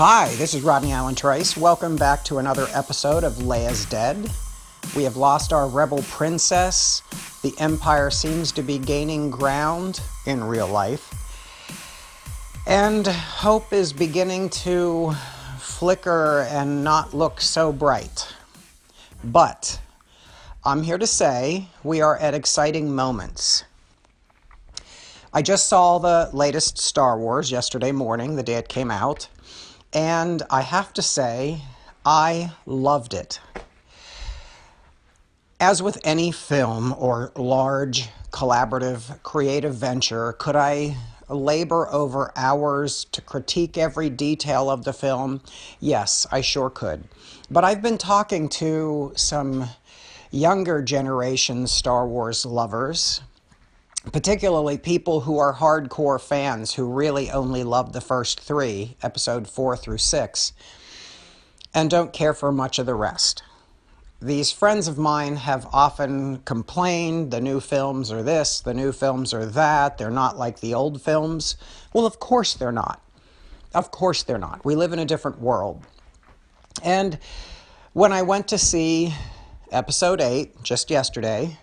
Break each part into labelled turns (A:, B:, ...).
A: Hi, this is Rodney Allen Trice. Welcome back to another episode of Leia's Dead. We have lost our rebel princess. The Empire seems to be gaining ground in real life. And hope is beginning to flicker and not look so bright. But I'm here to say we are at exciting moments. I just saw the latest Star Wars yesterday morning, the day it came out, and I have to say, I loved it. As with any film or large collaborative creative venture, could I labor over hours to critique every detail of the film? Yes, I sure could. But I've been talking to some younger generation Star Wars lovers particularly people who are hardcore fans who really only love the first three, episode four through six, and don't care for much of the rest. These friends of mine have often complained the new films are this, the new films are that, they're not like the old films. Well, of course they're not. Of course they're not. We live in a different world. And when I went to see episode 8 just yesterday,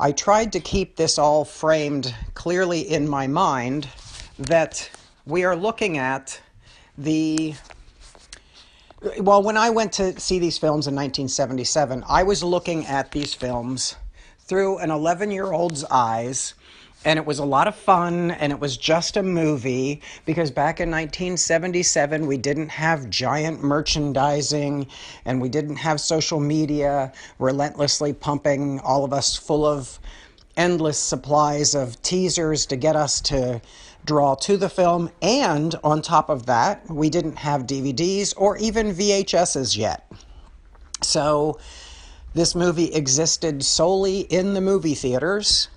A: I tried to keep this all framed clearly in my mind that we are looking at the. Well, when I went to see these films in 1977, I was looking at these films through an 11 year old's eyes and it was a lot of fun and it was just a movie because back in 1977 we didn't have giant merchandising and we didn't have social media relentlessly pumping all of us full of endless supplies of teasers to get us to draw to the film. And on top of that we didn't have DVDs or even VHSs yet. So this movie existed solely in the movie theaters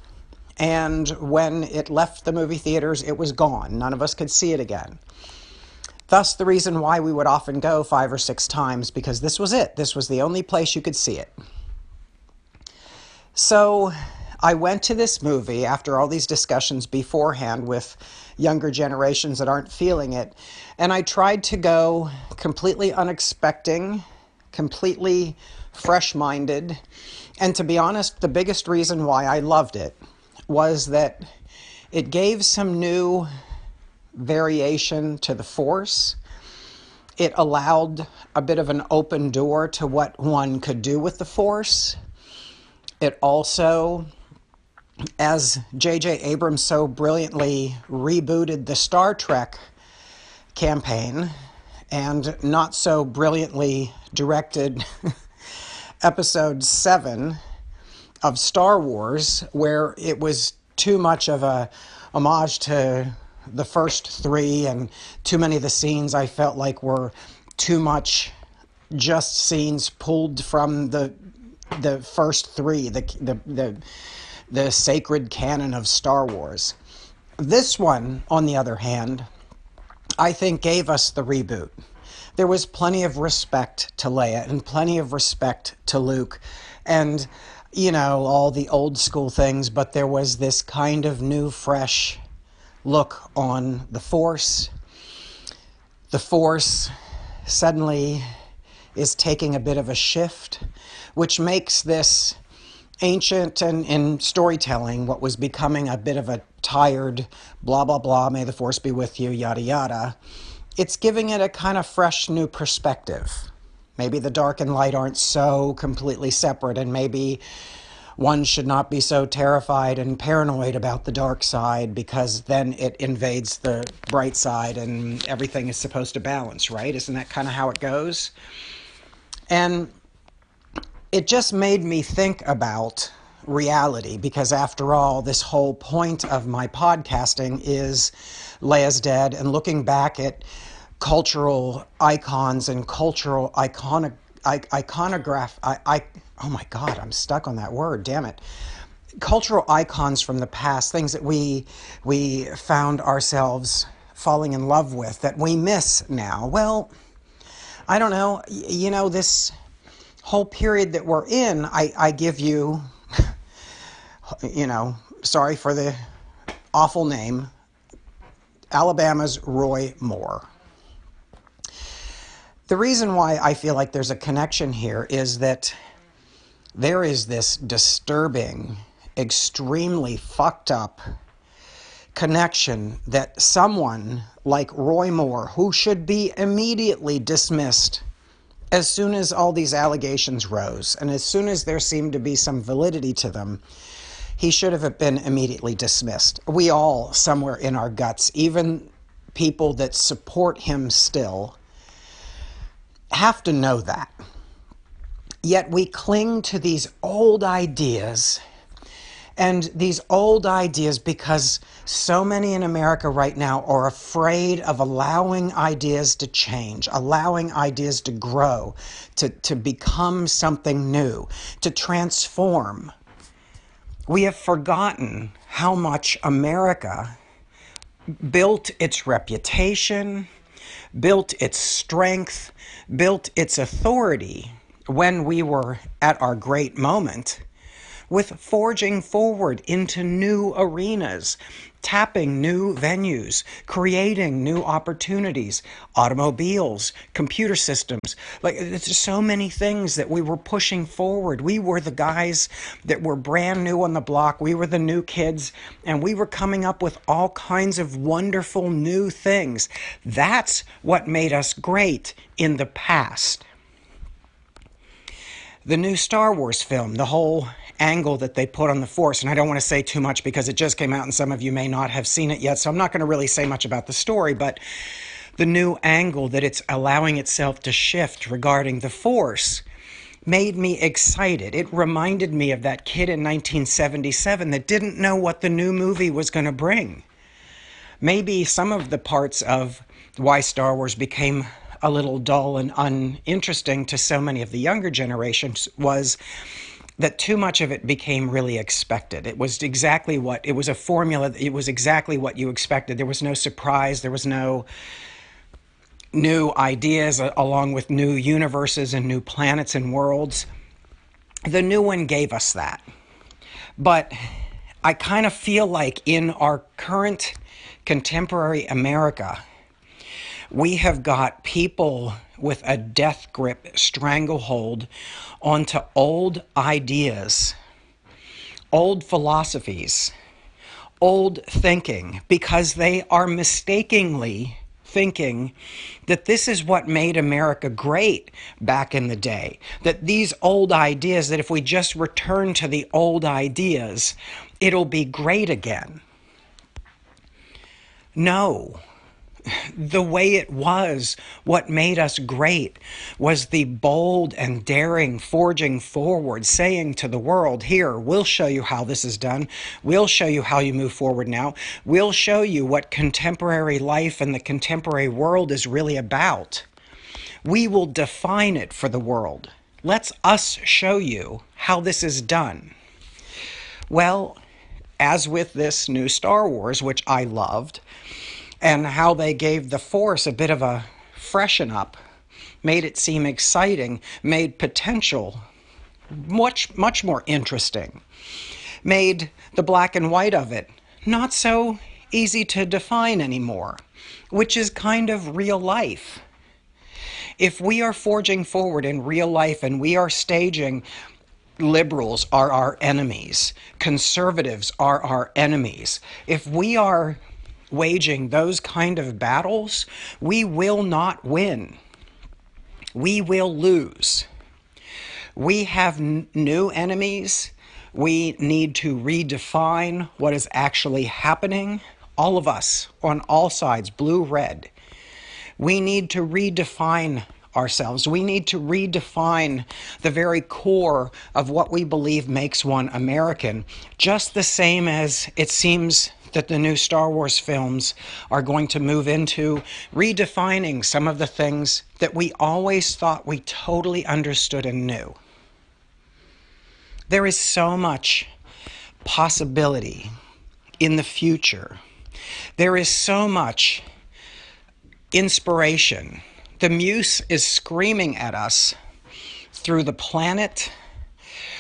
A: and when it left the movie theaters, it was gone. None of us could see it again. Thus, the reason why we would often go five or six times, because this was it. This was the only place you could see it. So, I went to this movie after all these discussions beforehand with younger generations that aren't feeling it, and I tried to go completely unexpecting, completely fresh minded, and to be honest, the biggest reason why I loved it was that it gave some new variation to the force. It allowed a bit of an open door to what one could do with the force. It also, as J.J. Abrams so brilliantly rebooted the Star Trek campaign and not so brilliantly directed episode 7 of Star Wars, where it was too much of a homage to the first three, and too many of the scenes I felt like were too much just scenes pulled from the the first three, the the the, the sacred canon of Star Wars. This one, on the other hand, I think gave us the reboot. There was plenty of respect to Leia and plenty of respect to Luke. And you know, all the old school things, but there was this kind of new, fresh look on the Force. The Force suddenly is taking a bit of a shift, which makes this ancient and in storytelling what was becoming a bit of a tired blah blah blah may the force be with you yada yada it's giving it a kind of fresh new perspective Maybe the dark and light aren't so completely separate, and maybe one should not be so terrified and paranoid about the dark side because then it invades the bright side and everything is supposed to balance, right? Isn't that kind of how it goes? And it just made me think about reality because, after all, this whole point of my podcasting is Leia's Dead and looking back at cultural icons and cultural iconic iconograph I, I oh my god i'm stuck on that word damn it. Cultural icons from the past things that we we found ourselves falling in love with that we miss now. Well i don't know. You know this whole period that we're in i i give you you know sorry for the awful name alabama's roy moore The reason why I feel like there's a connection here is that there is this disturbing, extremely fucked up connection that someone like Roy Moore, who should be immediately dismissed as soon as all these allegations rose and as soon as there seemed to be some validity to them, he should have been immediately dismissed. We all, somewhere in our guts, even people that support him still, have to know that. Yet we cling to these old ideas and these old ideas because so many in America right now are afraid of allowing ideas to change, allowing ideas to grow, to, to become something new, to transform. We have forgotten how much America built its reputation, built its strength, built its authority when we were at our great moment with forging forward into new arenas, tapping new venues, creating new opportunities, automobiles, computer systems. Like, just so many things that we were pushing forward. We were the guys that were brand new on the block. We were the new kids, and we were coming up with all kinds of wonderful new things. That's what made us great in the past the new Star Wars film, the whole angle that they put on the Force. And I don't want to say too much because it just came out and some of you may not have seen it yet. So I'm not going to really say much about the story, but the new angle that it's allowing itself to shift regarding the Force made me excited. It reminded me of that kid in 1977 that didn't know what the new movie was going to bring. Maybe some of the parts of why Star Wars became a little dull and uninteresting to so many of the younger generations was that too much of it became really expected. It was exactly what it was a formula. It was exactly what you expected. There was no surprise. There was no new ideas uh, along with new universes and new planets and worlds. The new one gave us that. But I kind of feel like in our current contemporary America, we have got people with a death grip stranglehold onto old ideas, old philosophies, old thinking, because they are mistakenly thinking that this is what made America great back in the day. That these old ideas, that if we just return to the old ideas, it'll be great again. No the way it was, what made us great, was the bold and daring forging forward, saying to the world, Here, we'll show you how this is done. We'll show you how you move forward now. We'll show you what contemporary life and the contemporary world is really about. We will define it for the world. Let's us show you how this is done. Well, as with this new Star Wars, which I loved, and how they gave the force a bit of a freshen up, made it seem exciting, made potential much, much more interesting, made the black and white of it not so easy to define anymore, which is kind of real life. If we are forging forward in real life and we are staging liberals are our enemies, conservatives are our enemies, if we are waging those kind of battles, we will not win. We will lose. We have n- new enemies. We need to redefine what is actually happening. All of us on all sides, blue, red. We need to redefine ourselves. We need to redefine the very core of what we believe makes one American, just the same as it seems that the new Star Wars films are going to move into redefining some of the things that we always thought we totally understood and knew. There is so much possibility in the future. There is so much inspiration. The muse is screaming at us through the planet,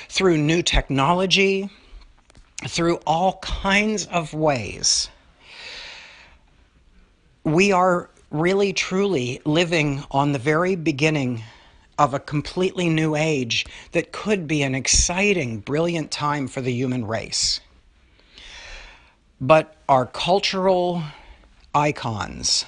A: through new technology, through all kinds of ways. We are really truly living on the very beginning of a completely new age that could be an exciting, brilliant time for the human race. But our cultural icons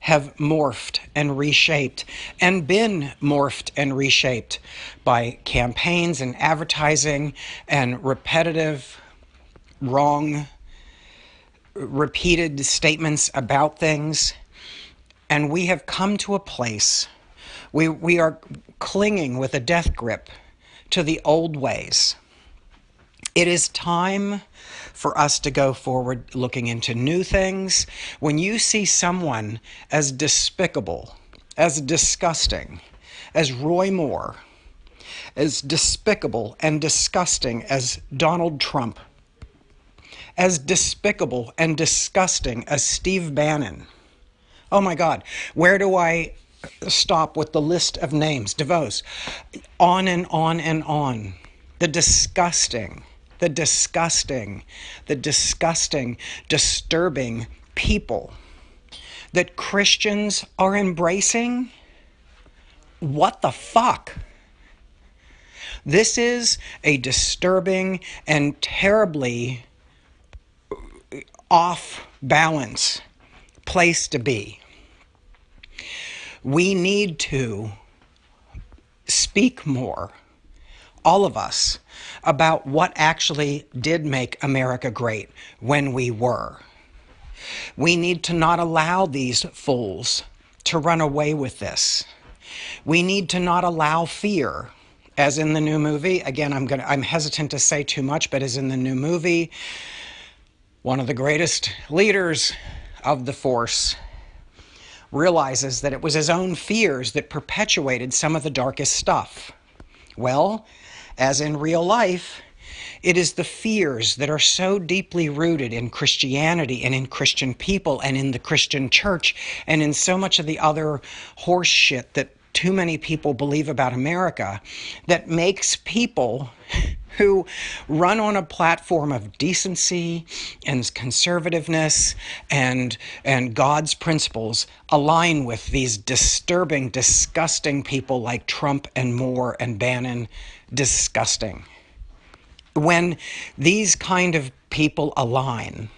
A: have morphed and reshaped and been morphed and reshaped by campaigns and advertising and repetitive, wrong, repeated statements about things. And we have come to a place we, we are clinging with a death grip to the old ways. It is time for us to go forward looking into new things. When you see someone as despicable, as disgusting as Roy Moore, as despicable and disgusting as Donald Trump, as despicable and disgusting as Steve Bannon. Oh my God, where do I stop with the list of names? DeVos. On and on and on. The disgusting the disgusting, the disgusting, disturbing people that Christians are embracing? What the fuck? This is a disturbing and terribly off balance place to be. We need to speak more all of us about what actually did make America great when we were. We need to not allow these fools to run away with this. We need to not allow fear, as in the new movie. Again, I'm gonna. I'm hesitant to say too much, but as in the new movie, one of the greatest leaders of the force realizes that it was his own fears that perpetuated some of the darkest stuff. Well, as in real life, it is the fears that are so deeply rooted in Christianity and in Christian people and in the Christian church and in so much of the other horse shit that too many people believe about America that makes people who run on a platform of decency and conservativeness and and God's principles align with these disturbing disgusting people like Trump and Moore and Bannon. Disgusting. When these kind of people align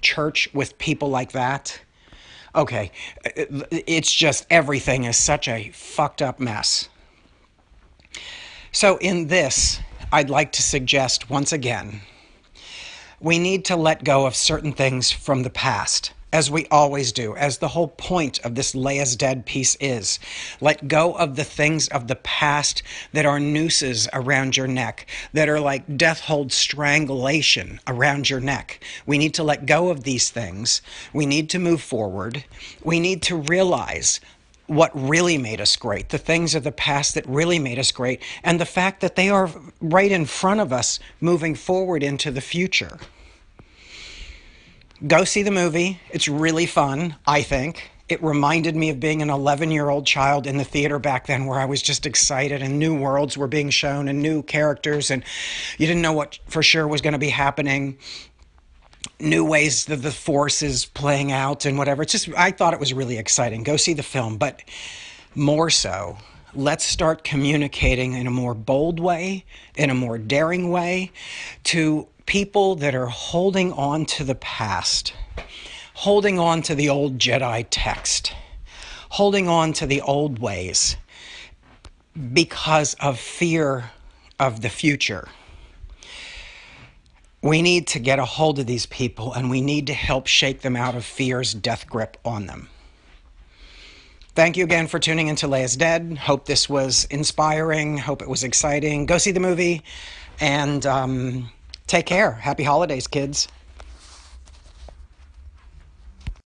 A: church with people like that okay it's just everything is such a fucked up mess. So in this I'd like to suggest once again we need to let go of certain things from the past, as we always do, as the whole point of this Leia's Dead piece is. Let go of the things of the past that are nooses around your neck, that are like death hold strangulation around your neck. We need to let go of these things. We need to move forward. We need to realize what really made us great, the things of the past that really made us great, and the fact that they are right in front of us moving forward into the future. Go see the movie. It's really fun, I think. It reminded me of being an 11 year old child in the theater back then where I was just excited and new worlds were being shown and new characters, and you didn't know what for sure was going to be happening new ways that the force is playing out and whatever. It's just, I thought it was really exciting. Go see the film, but more so, let's start communicating in a more bold way, in a more daring way to people that are holding on to the past, holding on to the old Jedi text, holding on to the old ways because of fear of the future. We need to get a hold of these people and we need to help shake them out of fear's death grip on them. Thank you again for tuning into Leia's Dead. Hope this was inspiring. Hope it was exciting. Go see the movie and um, take care. Happy holidays, kids.